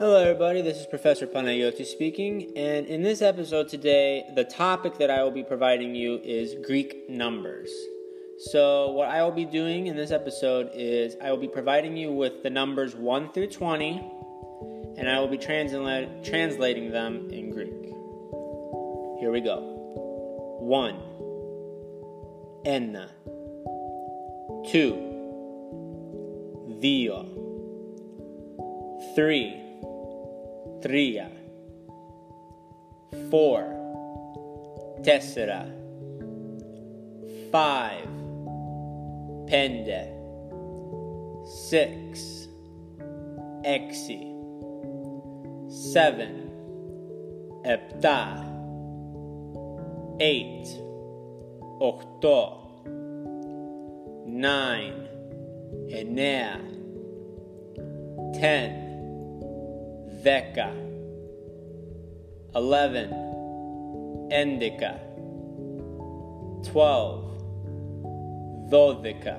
Hello, everybody. This is Professor Panayoti speaking, and in this episode today, the topic that I will be providing you is Greek numbers. So, what I will be doing in this episode is I will be providing you with the numbers 1 through 20, and I will be transla- translating them in Greek. Here we go 1, Enna, 2, Dio, 3, Tria. Four. Tessera. Five. Pende. Six. Exi. Seven. Epta. Eight. Octo. Nine. Enea. Ten. Veka. 11. Endica. 12. Dodica.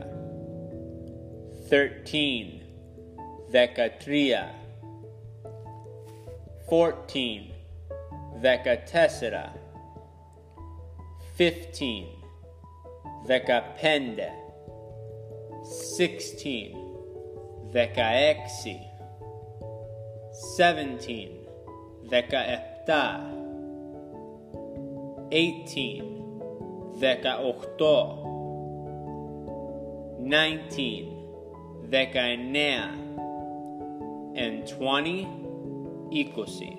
13. Vecatria. 14. Vecatessera. 15. Vecapende. 16. Vecaexi. 17. Veka epta. 18. Veka ochto. 19. Veka enea. And 20. Ikosi.